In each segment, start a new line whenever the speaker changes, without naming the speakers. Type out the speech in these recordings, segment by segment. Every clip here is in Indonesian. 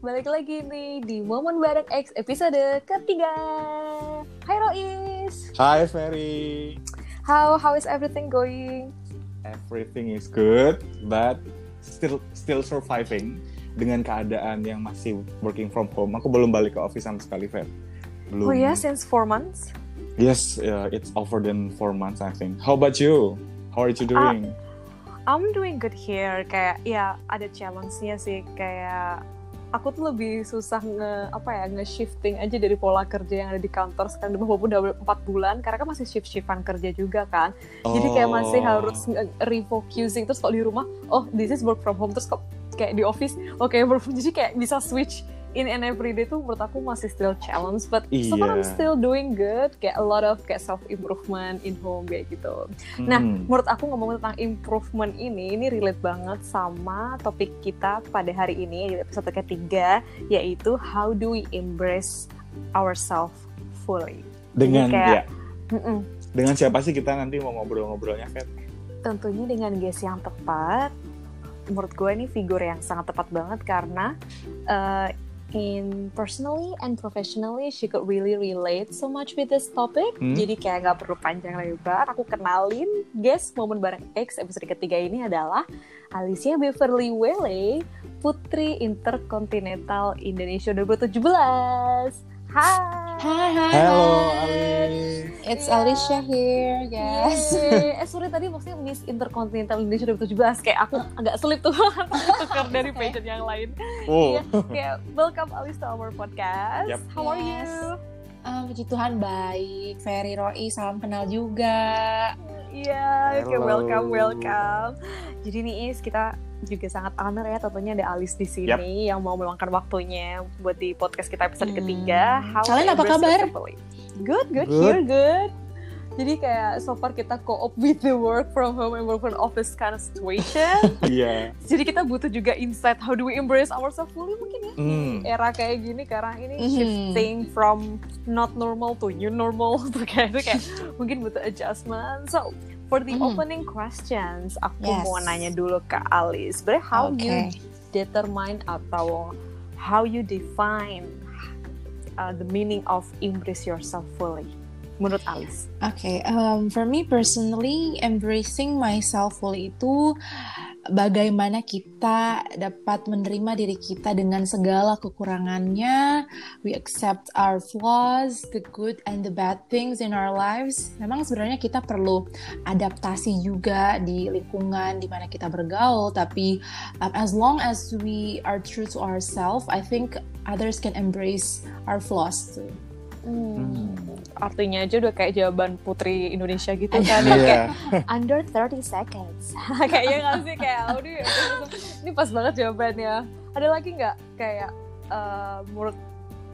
balik lagi nih di Momen Bareng X episode ketiga. Hai Rois.
Hai Ferry.
How how is everything going?
Everything is good, but still still surviving dengan keadaan yang masih working from home. Aku belum balik ke office sama sekali, Fer.
Belum. Oh ya, yeah? since four months?
Yes, uh, it's over than four months, I think. How about you? How are you doing? Uh,
I'm doing good here. Kayak ya ada challenge-nya sih. Kayak aku tuh lebih susah nge apa ya nge shifting aja dari pola kerja yang ada di kantor sekarang walaupun udah empat bulan karena kan masih shift shiftan kerja juga kan oh. jadi kayak masih oh. harus refocusing terus kalau di rumah oh this is work from home terus kok kayak di office oke okay, work from jadi kayak bisa switch in and every day tuh menurut aku masih still challenge but yeah. so far I'm iya. still doing good kayak a lot of kayak self improvement in home kayak gitu hmm. nah menurut aku ngomong tentang improvement ini ini relate banget sama topik kita pada hari ini di episode ketiga yaitu how do we embrace ourselves fully
dengan kayak, ya mm -mm. dengan siapa sih kita nanti mau ngobrol-ngobrolnya Kat?
tentunya dengan guest yang tepat menurut gue ini figur yang sangat tepat banget karena uh, in personally and professionally she could really relate so much with this topic. Hmm? jadi kayak gak perlu panjang lebar. Aku kenalin guys momen bareng X episode ketiga ini adalah Alicia Beverly Wele Putri Interkontinental Indonesia 2017 Hai.
Hai, hai.
Halo, Ali.
It's yeah. Alicia here, guys.
Yeah. Eh, sorry tadi maksudnya Miss Intercontinental Indonesia 2017 kayak aku agak sulit tuh tukar dari pageant yang lain.
Oh.
Yeah, kayak welcome Alice to our podcast. Yep. How are yes. you?
Um, puji Tuhan baik. Ferry Roy, salam kenal juga.
Iya, yeah, kayak welcome, welcome. Jadi nih Is, kita juga sangat honor ya tentunya ada Alice di sini yep. yang mau meluangkan waktunya buat di podcast kita episode hmm. ketiga.
How Kalian apa kabar?
Good, good, good, here good. Jadi kayak so far kita co-op with the work from home and work from office kind of situation.
Iya.
yeah. Jadi kita butuh juga insight how do we embrace ourselves fully mungkin ya. Mm. Era kayak gini karena ini mm. shifting from not normal to new normal tuh kayak itu kayak mungkin butuh adjustment. So for the mm. opening questions, aku yes. mau nanya dulu ke Alice. Sebenarnya how okay. you determine atau how you define uh, the meaning of embrace yourself fully? Menurut Alice.
Okay, um, for me personally, embracing myself fully itu bagaimana kita dapat menerima diri kita dengan segala kekurangannya. We accept our flaws, the good and the bad things in our lives. Memang sebenarnya kita perlu adaptasi juga di lingkungan di mana kita bergaul, tapi um, as long as we are true to ourselves, I think others can embrace our flaws too.
Hmm. Artinya aja udah kayak jawaban putri Indonesia gitu kan ya kayak under 30 seconds. Kayaknya nggak sih kayak aduh ini pas banget jawabannya. Ada lagi nggak kayak uh, menurut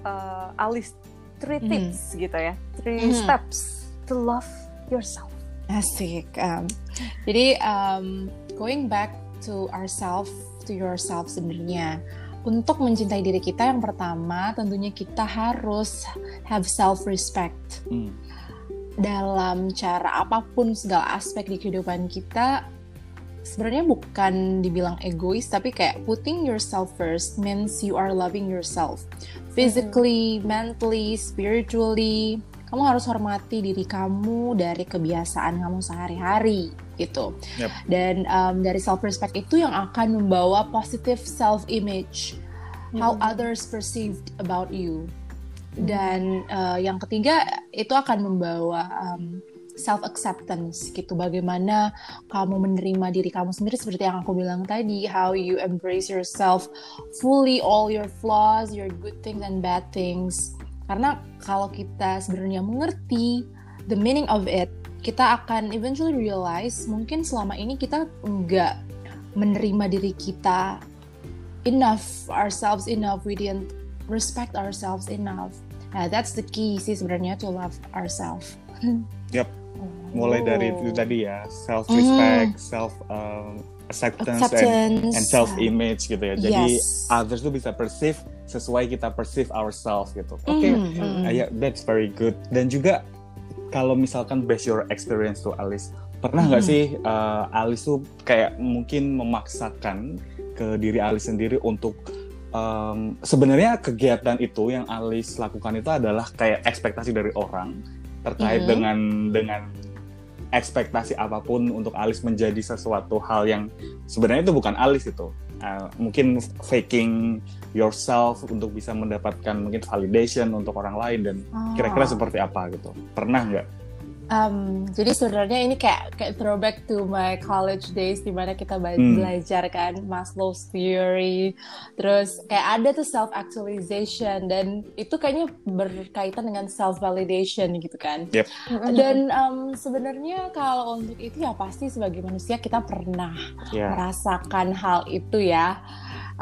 uh, Alice three hmm. tips gitu ya, three hmm. steps to love yourself.
Asik. Um, jadi um, going back to ourself, to yourself sebenarnya untuk mencintai diri kita yang pertama tentunya kita harus have self respect hmm. dalam cara apa pun segala aspek di kehidupan kita sebenarnya bukan dibilang egois tapi kayak putting yourself first means you are loving yourself physically, hmm. mentally, spiritually. Kamu harus hormati diri kamu dari kebiasaan kamu sehari-hari gitu. Yep. Dan um, dari self respect itu yang akan membawa positive self image, hmm. how others perceived about you. Dan uh, yang ketiga itu akan membawa um, self acceptance gitu. Bagaimana kamu menerima diri kamu sendiri seperti yang aku bilang tadi, how you embrace yourself fully all your flaws, your good things and bad things. Karena kalau kita sebenarnya mengerti the meaning of it, kita akan eventually realize mungkin selama ini kita nggak menerima diri kita enough ourselves enough we didn't respect ourselves enough nah that's the key sih sebenarnya to love ourselves
yep mulai dari itu tadi ya self respect mm. self um, acceptance, acceptance. And, and self image gitu ya jadi yes. others tuh bisa perceive sesuai kita perceive ourselves gitu oke okay. mm. mm. uh, yeah that's very good dan juga kalau misalkan base your experience tuh Alice pernah nggak hmm. sih uh, Alice tuh kayak mungkin memaksakan ke diri Alice sendiri untuk um, sebenarnya kegiatan itu yang Alis lakukan itu adalah kayak ekspektasi dari orang terkait mm. dengan dengan ekspektasi apa pun untuk Alis menjadi sesuatu hal yang sebenarnya itu bukan Alis itu uh, mungkin faking yourself untuk bisa mendapatkan mungkin validation untuk orang lain dan kira-kira oh. seperti apa gitu pernah nggak
Um, jadi sebenarnya ini kayak kayak throwback to my college days di mana kita hmm. belajar kan Maslow's theory, terus kayak ada tuh self actualization dan itu kayaknya berkaitan dengan self validation gitu kan.
Yep.
Dan um, sebenarnya kalau untuk itu ya pasti sebagai manusia kita pernah yeah. merasakan hal itu ya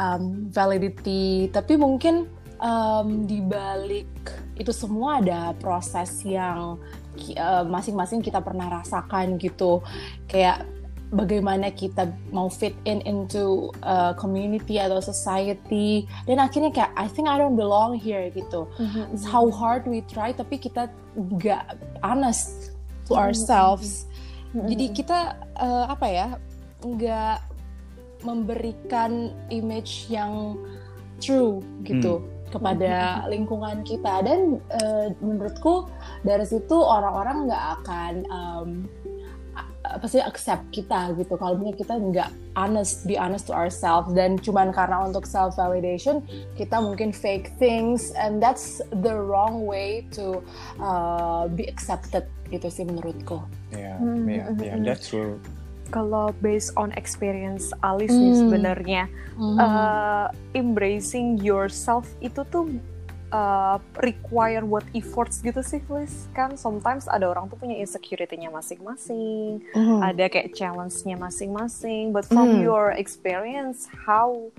um, validity, tapi mungkin um, di balik itu semua ada proses yang masing-masing uh, kita pernah rasakan gitu kayak bagaimana kita mau fit in into uh, community atau society dan akhirnya kayak I think I don't belong here gitu mm-hmm. It's how hard we try tapi kita nggak honest to mm-hmm. ourselves mm-hmm. jadi kita uh, apa ya nggak memberikan image yang true gitu mm kepada lingkungan kita. Dan uh, menurutku dari situ orang-orang nggak akan um, apa sih accept kita gitu. Kalau misalnya kita nggak honest be honest to ourselves. Dan cuman karena untuk self validation kita mungkin fake things. And that's the wrong way to uh, be accepted gitu sih menurutku.
Yeah, hmm, yeah, hmm, yeah, hmm. that's true
kalau based on experience Alice mm. nih hmm. sebenarnya mm. uh, embracing yourself itu tuh uh, require what efforts gitu sih Liz kan sometimes ada orang tuh punya insecurity-nya masing-masing mm. ada kayak challenge-nya masing-masing but from mm. your experience how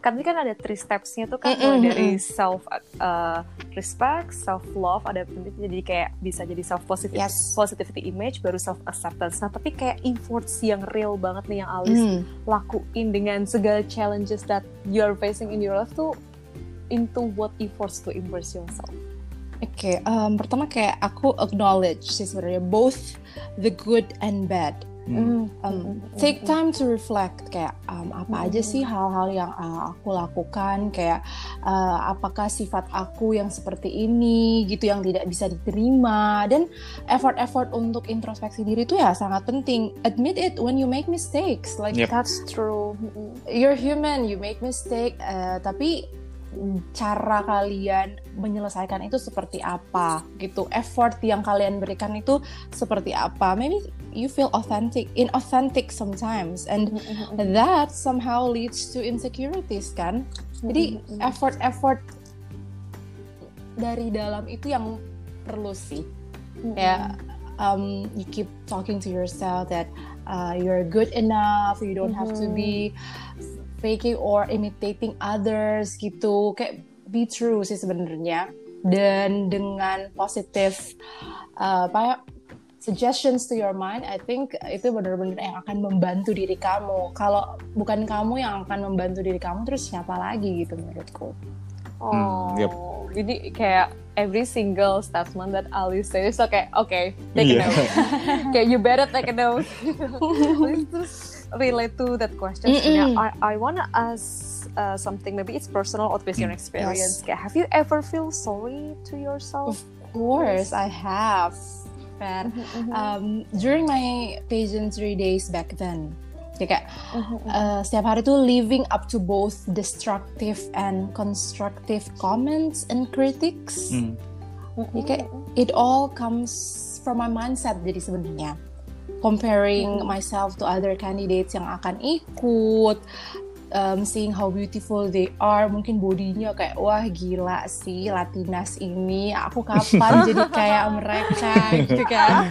kan ini kan ada three steps-nya tuh kan mm -hmm. dari self uh, respect, self love, ada jadi kayak bisa jadi self positivity, yes. positivity image, baru self acceptance. Nah tapi kayak efforts yang real banget nih yang Alice mm. lakuin dengan segala challenges that you are facing in your life tuh into what efforts to embrace yourself.
Oke, okay, um, pertama kayak aku acknowledge sih sebenarnya both the good and bad Hmm. Um, take time to reflect kayak um, apa aja sih hal-hal yang uh, aku lakukan kayak uh, apakah sifat aku yang seperti ini gitu yang tidak bisa diterima. Dan effort-effort untuk introspeksi diri itu ya sangat penting. Admit it when you make mistakes like
yep. that's true.
You're human you make mistake uh, tapi cara kalian menyelesaikan itu seperti apa gitu. Effort yang kalian berikan itu seperti apa. Maybe you feel authentic inauthentic sometimes. And that somehow leads to insecurities kan? Jadi effort effort dari dalam itu yang perlu sih. Ya um, you keep talking to yourself that uh, you're good enough you don't have to be faking or imitating others gitu. Kayak be true sih sebenarnya. Dan dengan positif uh, apa ya suggestions to your mind I think itu benar-benar yang akan membantu diri kamu kalau bukan kamu yang akan membantu diri kamu terus siapa lagi gitu menurutku
oh hmm, yep. jadi kayak every single statement that Ali says so kayak oke okay, take yeah. a note kayak you better take a note terus relate to that question. Mm -mm. I, I wanna ask uh, something. Maybe it's personal or based on experience. Yes. Have you ever feel sorry to yourself?
Of course, I have. Mm -hmm, um, during my pageantry days back then, kayak mm -hmm. uh, setiap hari tuh living up to both destructive and constructive comments and critics. Mm. -hmm. kayak it all comes from my mindset jadi sebenarnya comparing myself to other candidates yang akan ikut um, seeing how beautiful they are mungkin bodinya kayak wah gila sih Latinas ini aku kapan jadi kayak mereka gitu kan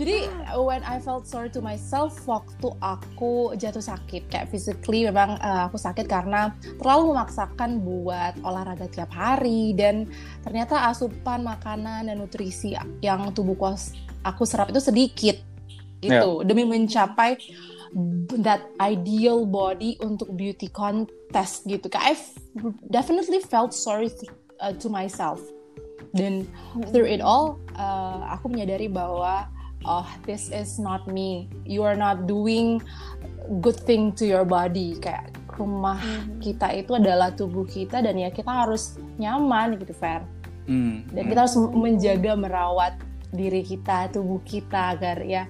jadi when I felt sorry to myself waktu aku jatuh sakit kayak physically memang uh, aku sakit karena terlalu memaksakan buat olahraga tiap hari dan ternyata asupan makanan dan nutrisi yang tubuhku aku serap itu sedikit gitu yeah. demi mencapai that ideal body untuk beauty contest gitu. Kayak I definitely felt sorry to, uh, to myself. Dan through it all, uh, aku menyadari bahwa oh this is not me. You are not doing good thing to your body. Kayak rumah hmm. kita itu adalah tubuh kita dan ya kita harus nyaman gitu Fer hmm. dan kita harus menjaga merawat diri kita tubuh kita agar ya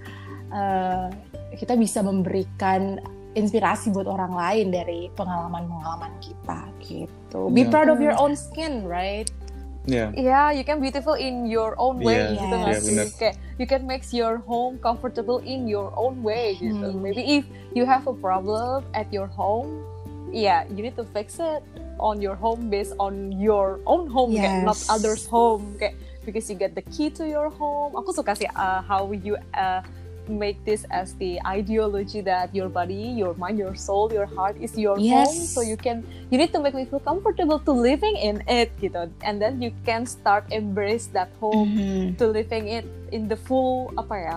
uh, kita bisa memberikan inspirasi buat orang lain dari pengalaman-pengalaman kita gitu. Be yeah. proud of your own skin, right?
Yeah. Yeah, you can beautiful in your own way yeah. gitu yeah, sih? Kayak you can make your home comfortable in your own way gitu. Hmm. Maybe if you have a problem at your home, yeah, you need to fix it on your home based on your own home, yes. kayak not others' home, kayak because you get the key to your home. Aku suka sih uh, how you uh, make this as the ideology that your body, your mind, your soul, your heart is your yes. home. So you can you need to make me feel comfortable to living in it, gitu. And then you can start embrace that home mm-hmm. to living it in the full apa ya,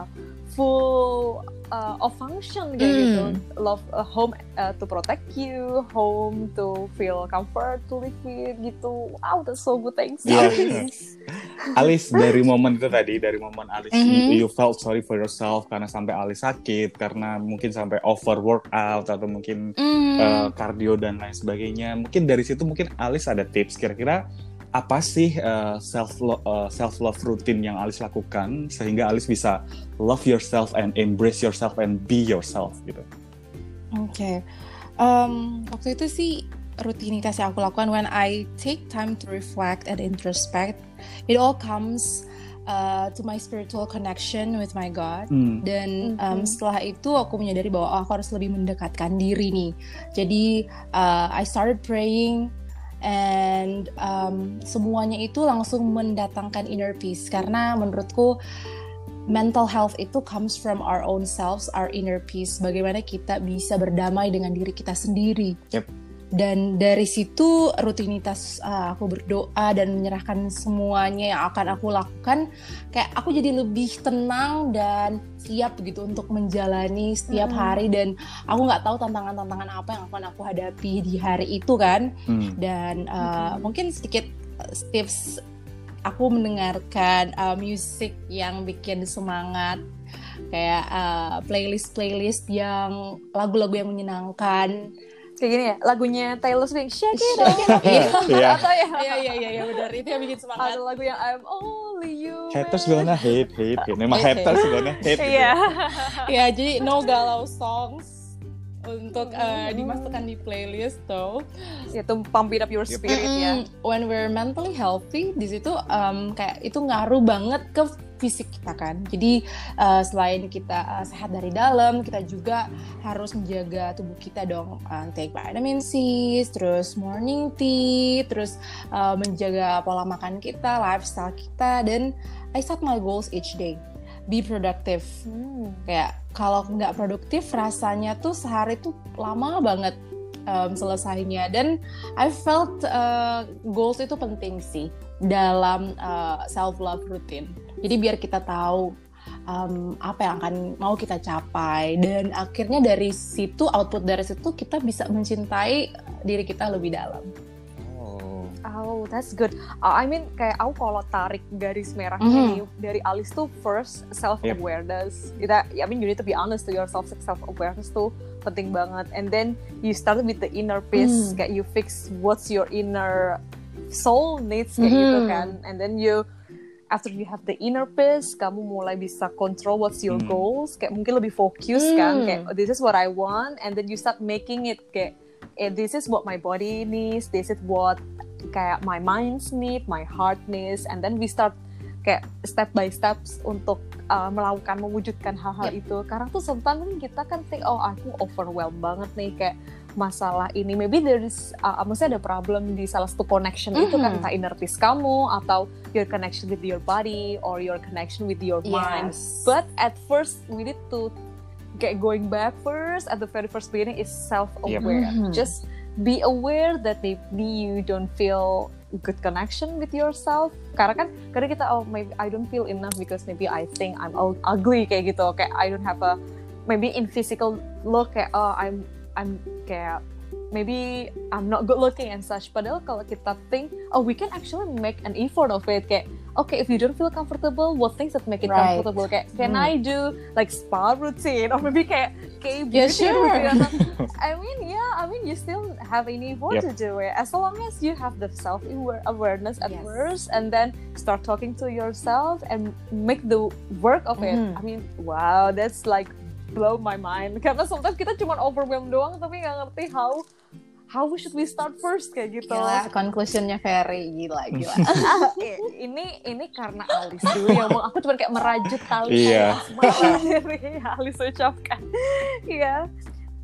full uh, of function kayak mm. gitu. Love a home uh, to protect you, home to feel comfort to live with gitu. Wow, that's so good. Thanks, yeah. Alice.
Alice dari momen itu tadi, dari momen Alice mm -hmm. you, you felt sorry for yourself karena sampai Alice sakit, karena mungkin sampai over workout atau mungkin mm. uh, cardio dan lain sebagainya. Mungkin dari situ mungkin Alice ada tips kira-kira apa sih uh, self lo uh, self love routine yang Alice lakukan sehingga Alice bisa love yourself and embrace yourself and be yourself gitu.
Oke, okay. um, waktu itu sih rutinitas yang aku lakukan when I take time to reflect and introspect, it all comes uh, to my spiritual connection with my God. Hmm. Dan um, mm-hmm. setelah itu aku menyadari bahwa oh, aku harus lebih mendekatkan diri nih. Jadi uh, I started praying and um, semuanya itu langsung mendatangkan inner peace karena menurutku mental health itu comes from our own selves, our inner peace. Bagaimana kita bisa berdamai dengan diri kita sendiri. Yep dan dari situ rutinitas uh, aku berdoa dan menyerahkan semuanya yang akan aku lakukan kayak aku jadi lebih tenang dan siap gitu untuk menjalani setiap mm. hari dan aku nggak tahu tantangan-tantangan apa yang akan aku hadapi di hari itu kan mm. dan uh, mm. mungkin sedikit tips aku mendengarkan uh, musik yang bikin semangat kayak uh, playlist playlist yang lagu-lagu yang menyenangkan
kayak gini ya lagunya Taylor Swift Shake It Off
iya. Atau ya. Iya iya iya ya, benar. Itu yang bikin semangat.
Ada lagu yang I'm Only You
haters gonna hate hate. Hate memang haters gonna hate gitu.
iya. Iya jadi no galau songs untuk uh, dimasukkan di playlist tuh.
Itu pump it up your spirit mm -hmm. ya.
When we're mentally healthy, di situ um, kayak itu ngaruh banget ke fisik kita kan. Jadi uh, selain kita uh, sehat dari dalam, kita juga harus menjaga tubuh kita dong. Uh, take vitamin C, terus morning tea, terus uh, menjaga pola makan kita, lifestyle kita, dan I set my goals each day. Be productive. Hmm. Kayak kalau nggak produktif rasanya tuh sehari tuh lama banget um, selesainya dan I felt uh, goals itu penting sih dalam uh, self love routine jadi biar kita tahu um, apa yang akan mau kita capai dan akhirnya dari situ output dari situ kita bisa mencintai diri kita lebih dalam.
Oh, oh that's good. Uh, I mean kayak aku kalau tarik garis merahnya mm -hmm. dari Alice tuh first self awareness. Yep. Kita, I mean you need to be honest to yourself. Self awareness tuh penting banget. And then you start with the inner peace. Mm. Kayak you fix what's your inner soul needs kayak mm -hmm. gitu kan. And then you after you have the inner peace kamu mulai bisa control what's your hmm. goals kayak mungkin lebih fokus hmm. kan kayak oh, this is what I want and then you start making it kayak eh, this is what my body needs this is what kayak my mind need my heart needs and then we start kayak step by steps untuk uh, melakukan mewujudkan hal-hal yep. itu. Karena tuh sometimes kita kan think oh aku overwhelmed banget nih kayak masalah ini maybe there is uh, maksudnya ada problem di salah satu connection mm -hmm. itu kan mm-hmm. entah inner peace kamu atau your connection with your body or your connection with your yes. mind but at first we need to get going back first at the very first beginning is self aware yep. mm -hmm. just be aware that maybe you don't feel good connection with yourself karena kan karena kita oh maybe I don't feel enough because maybe I think I'm ugly kayak gitu kayak I don't have a maybe in physical look kayak oh I'm I'm kayak maybe I'm not good looking and such. Padahal kalau kita think, oh we can actually make an effort of it. Kayak, okay if you don't feel comfortable, what things that make it right. comfortable? Kayak, can hmm. I do like spa routine or maybe kayak kayak
beauty yeah, sure. routine?
I mean, yeah, I mean, you still have any more yep. to do it as long as you have the self awareness at yes. first, and then start talking to yourself and make the work of it. Mm. I mean, wow, that's like blow my mind. Karena sometimes kita cuma overwhelmed doang, tapi nggak ngerti how how should we start first kayak gitu.
Gila, conclusionnya very gila gila.
ini ini karena Alis dulu yang mau aku cuma kayak merajut tali
iya.
Alis ucapkan. Iya.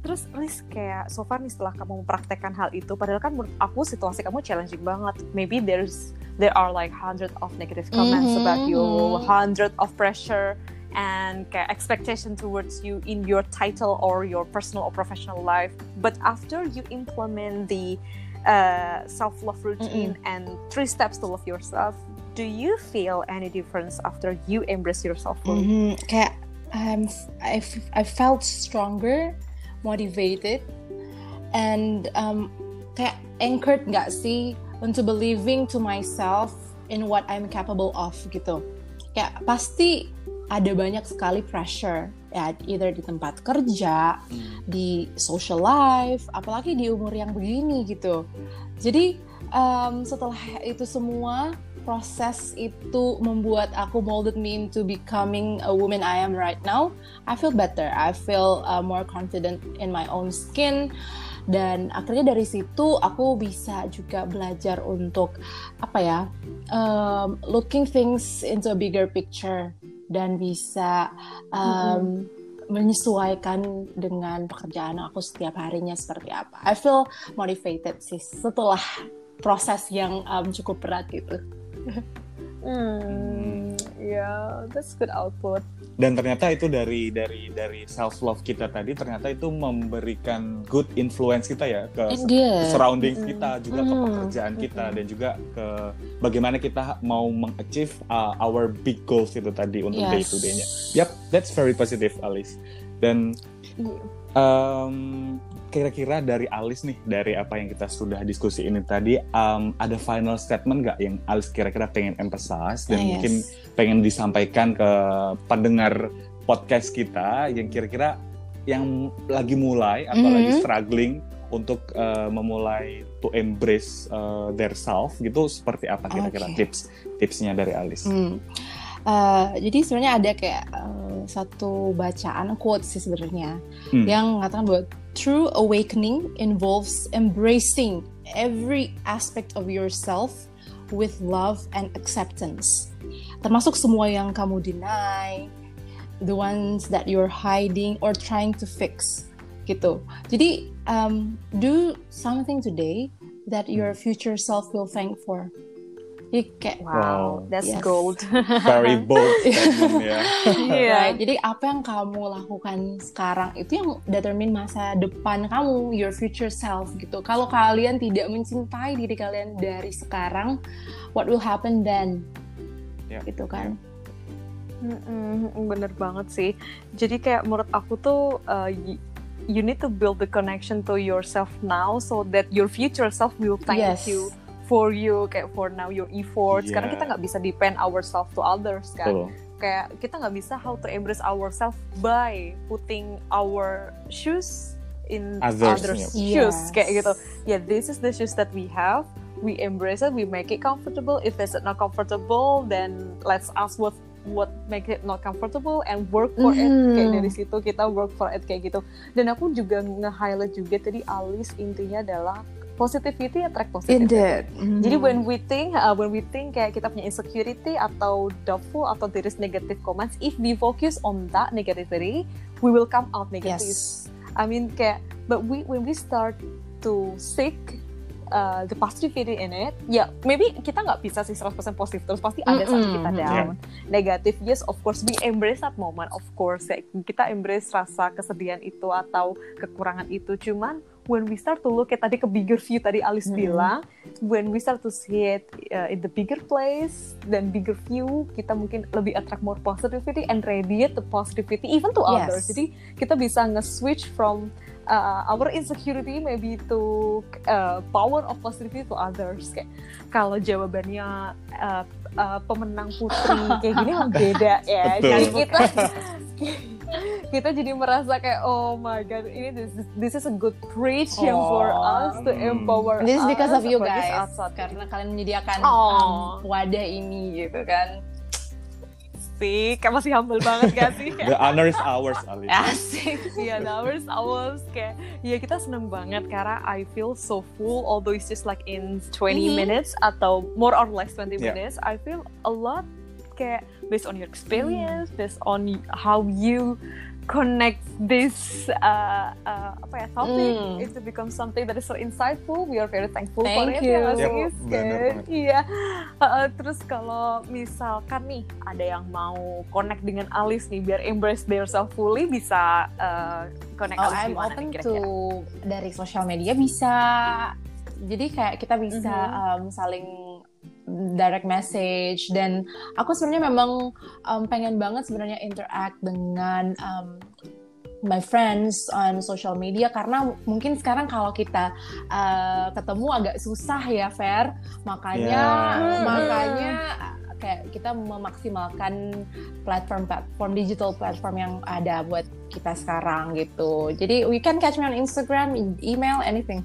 Terus Alis kayak so far nih setelah kamu mempraktekkan hal itu, padahal kan menurut aku situasi kamu challenging banget. Maybe there's there are like hundred of negative comments mm -hmm. about you, hundred of pressure and expectation towards you in your title or your personal or professional life. But after you implement the uh, self love routine mm and three steps to love yourself, do you feel any difference after you embrace yourself fully?
Mm-hmm. Kayak um, I, I felt stronger, motivated, and um, kayak anchored nggak sih untuk believing to myself in what I'm capable of gitu. Kayak pasti ada banyak sekali pressure ya either di tempat kerja, hmm. di social life, apalagi di umur yang begini gitu. Jadi um, setelah itu semua proses itu membuat aku molded me into becoming a woman I am right now. I feel better. I feel uh, more confident in my own skin dan akhirnya dari situ aku bisa juga belajar untuk apa ya um, looking things into a bigger picture dan bisa um, mm-hmm. menyesuaikan dengan pekerjaan aku setiap harinya seperti apa. I feel motivated sih setelah proses yang um, cukup berat gitu.
hmm, yeah, that's good output
dan ternyata itu dari dari dari self love kita tadi ternyata itu memberikan good influence kita ya ke, ke surroundings mm. kita juga mm. ke pekerjaan kita mm. dan juga ke bagaimana kita mau mengachieve uh, our big goals itu tadi untuk yes. day to day-nya. Yap, that's very positive Alice. Dan um, kira-kira dari Alis nih dari apa yang kita sudah diskusi ini tadi um, ada final statement nggak yang Alis kira-kira pengen emphasize dan ah, yes. mungkin pengen disampaikan ke pendengar podcast kita yang kira-kira yang lagi mulai atau mm -hmm. lagi struggling untuk uh, memulai to embrace uh, their self gitu seperti apa kira-kira okay. tips tipsnya dari Alis? Hmm.
Uh, jadi sebenarnya ada kayak uh, satu bacaan quote sih sebenarnya hmm. yang mengatakan bahwa True awakening involves embracing every aspect of yourself with love and acceptance. Termasuk semua yang kamu deny, the ones that you're hiding or trying to fix gitu. Jadi um, do something today that your future self will thank for.
Jadi kayak wow, that's yes. gold.
Very bold statement ya.
yeah. Right. Jadi apa yang kamu lakukan sekarang itu yang determine masa depan kamu, your future self gitu. Kalau kalian tidak mencintai diri kalian dari sekarang, what will happen then? Yeah. Gitu kan.
Mm-mm, bener banget sih. Jadi kayak menurut aku tuh uh, you need to build the connection to yourself now so that your future self will thank yes. you for you kayak for now your efforts yeah. karena kita nggak bisa depend ourselves to others kan Betul. kayak kita nggak bisa how to embrace ourselves by putting our shoes in others, others shoes yes. kayak gitu yeah this is the shoes that we have we embrace it we make it comfortable if it's not comfortable then let's ask what what make it not comfortable and work for mm. it mm-hmm. kayak dari situ kita work for it kayak gitu dan aku juga nge-highlight juga tadi Alice intinya adalah positivity attract positivity.
Indeed.
Mm. Jadi when we think, uh, when we think kayak kita punya insecurity atau doubtful atau there is negative comments, if we focus on that negativity, we will come out negative. Yes. I mean kayak, but we when we start to seek uh, the positivity in it, ya yeah, maybe kita nggak bisa sih 100% positif terus pasti ada saat kita down, yeah. negatif. Yes, of course we embrace that moment, of course ya, kita embrace rasa kesedihan itu atau kekurangan itu. Cuman when we start to look at tadi ke bigger view tadi Alice mm -hmm. bilang, when we start to see it uh, in the bigger place dan bigger view, kita mungkin lebih attract more positivity and radiate the positivity even to yes. others. Jadi kita bisa nge-switch from uh, our insecurity maybe to uh, power of positivity to others. Kayak kalau jawabannya uh, uh, pemenang putri kayak gini beda ya. Jadi kita kita jadi merasa kayak oh my god ini this is, this is a good preaching oh. for us to empower
this
is
because of you guys karena kalian menyediakan oh. um, wadah ini gitu kan
sih kayak masih humble banget gak sih?
The honor is ours Ali.
Asik. Iya the honor is ours. Kayak ya kita seneng banget karena I feel so full although it's just like in 20 mm -hmm. minutes atau more or less 20 yeah. minutes I feel a lot kayak based on your experience based on how you connect this uh, uh, apa ya topic mm. it to become something that is so insightful. We are very thankful
Thank
for
you.
it. Ya, yep, Iya. Uh, terus kalau misalkan nih ada yang mau connect dengan Alice nih biar embrace themselves fully bisa uh, connect
oh, Alice I'm open nih, kira -kira? to dari sosial media bisa. Jadi kayak kita bisa mm -hmm. um, saling direct message. Dan aku sebenarnya memang um, pengen banget sebenarnya interact dengan um, my friends on social media. Karena mungkin sekarang kalau kita uh, ketemu agak susah ya Fer. Makanya yeah. makanya kayak kita memaksimalkan platform-platform digital platform yang ada buat kita sekarang gitu. Jadi we can catch me on Instagram email anything.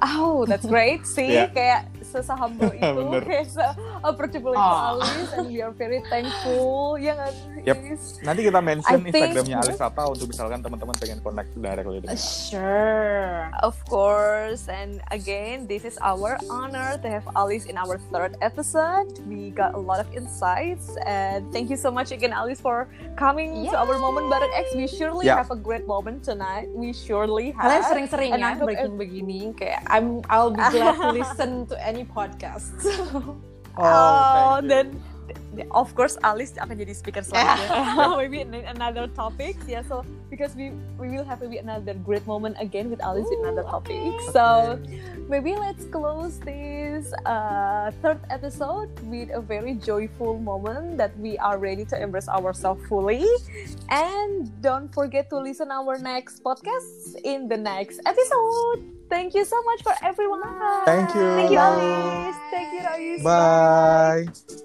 Oh, that's great. sih yeah. kayak sesahumble itu kayak se approachable oh. itu Alice and we are very thankful ya nggak
yep. nanti kita mention I Instagramnya Alice apa untuk misalkan teman-teman pengen connect directly dengan
sure. Of course and again this is our honor to have Alice in our third episode. We got a lot of insights and thank you so much again Alice for coming yeah. to our moment bareng X. We surely yeah. have a great moment tonight. We surely have.
kalian sering-sering ya breaking begini kayak I'm I'll be glad to listen to any podcast.
oh, oh then of course Alice akan jadi speaker selanjutnya. maybe in another topic. Yeah, so because we we will have maybe another great moment again with Alice Ooh, in another topic. Okay. So maybe let's close this uh, third episode with a very joyful moment that we are ready to embrace ourselves fully. And don't forget to listen our next podcast in the next episode. Thank you so much for everyone.
Thank you.
Thank you, Alice. Thank you, Alice.
Bye. Bye.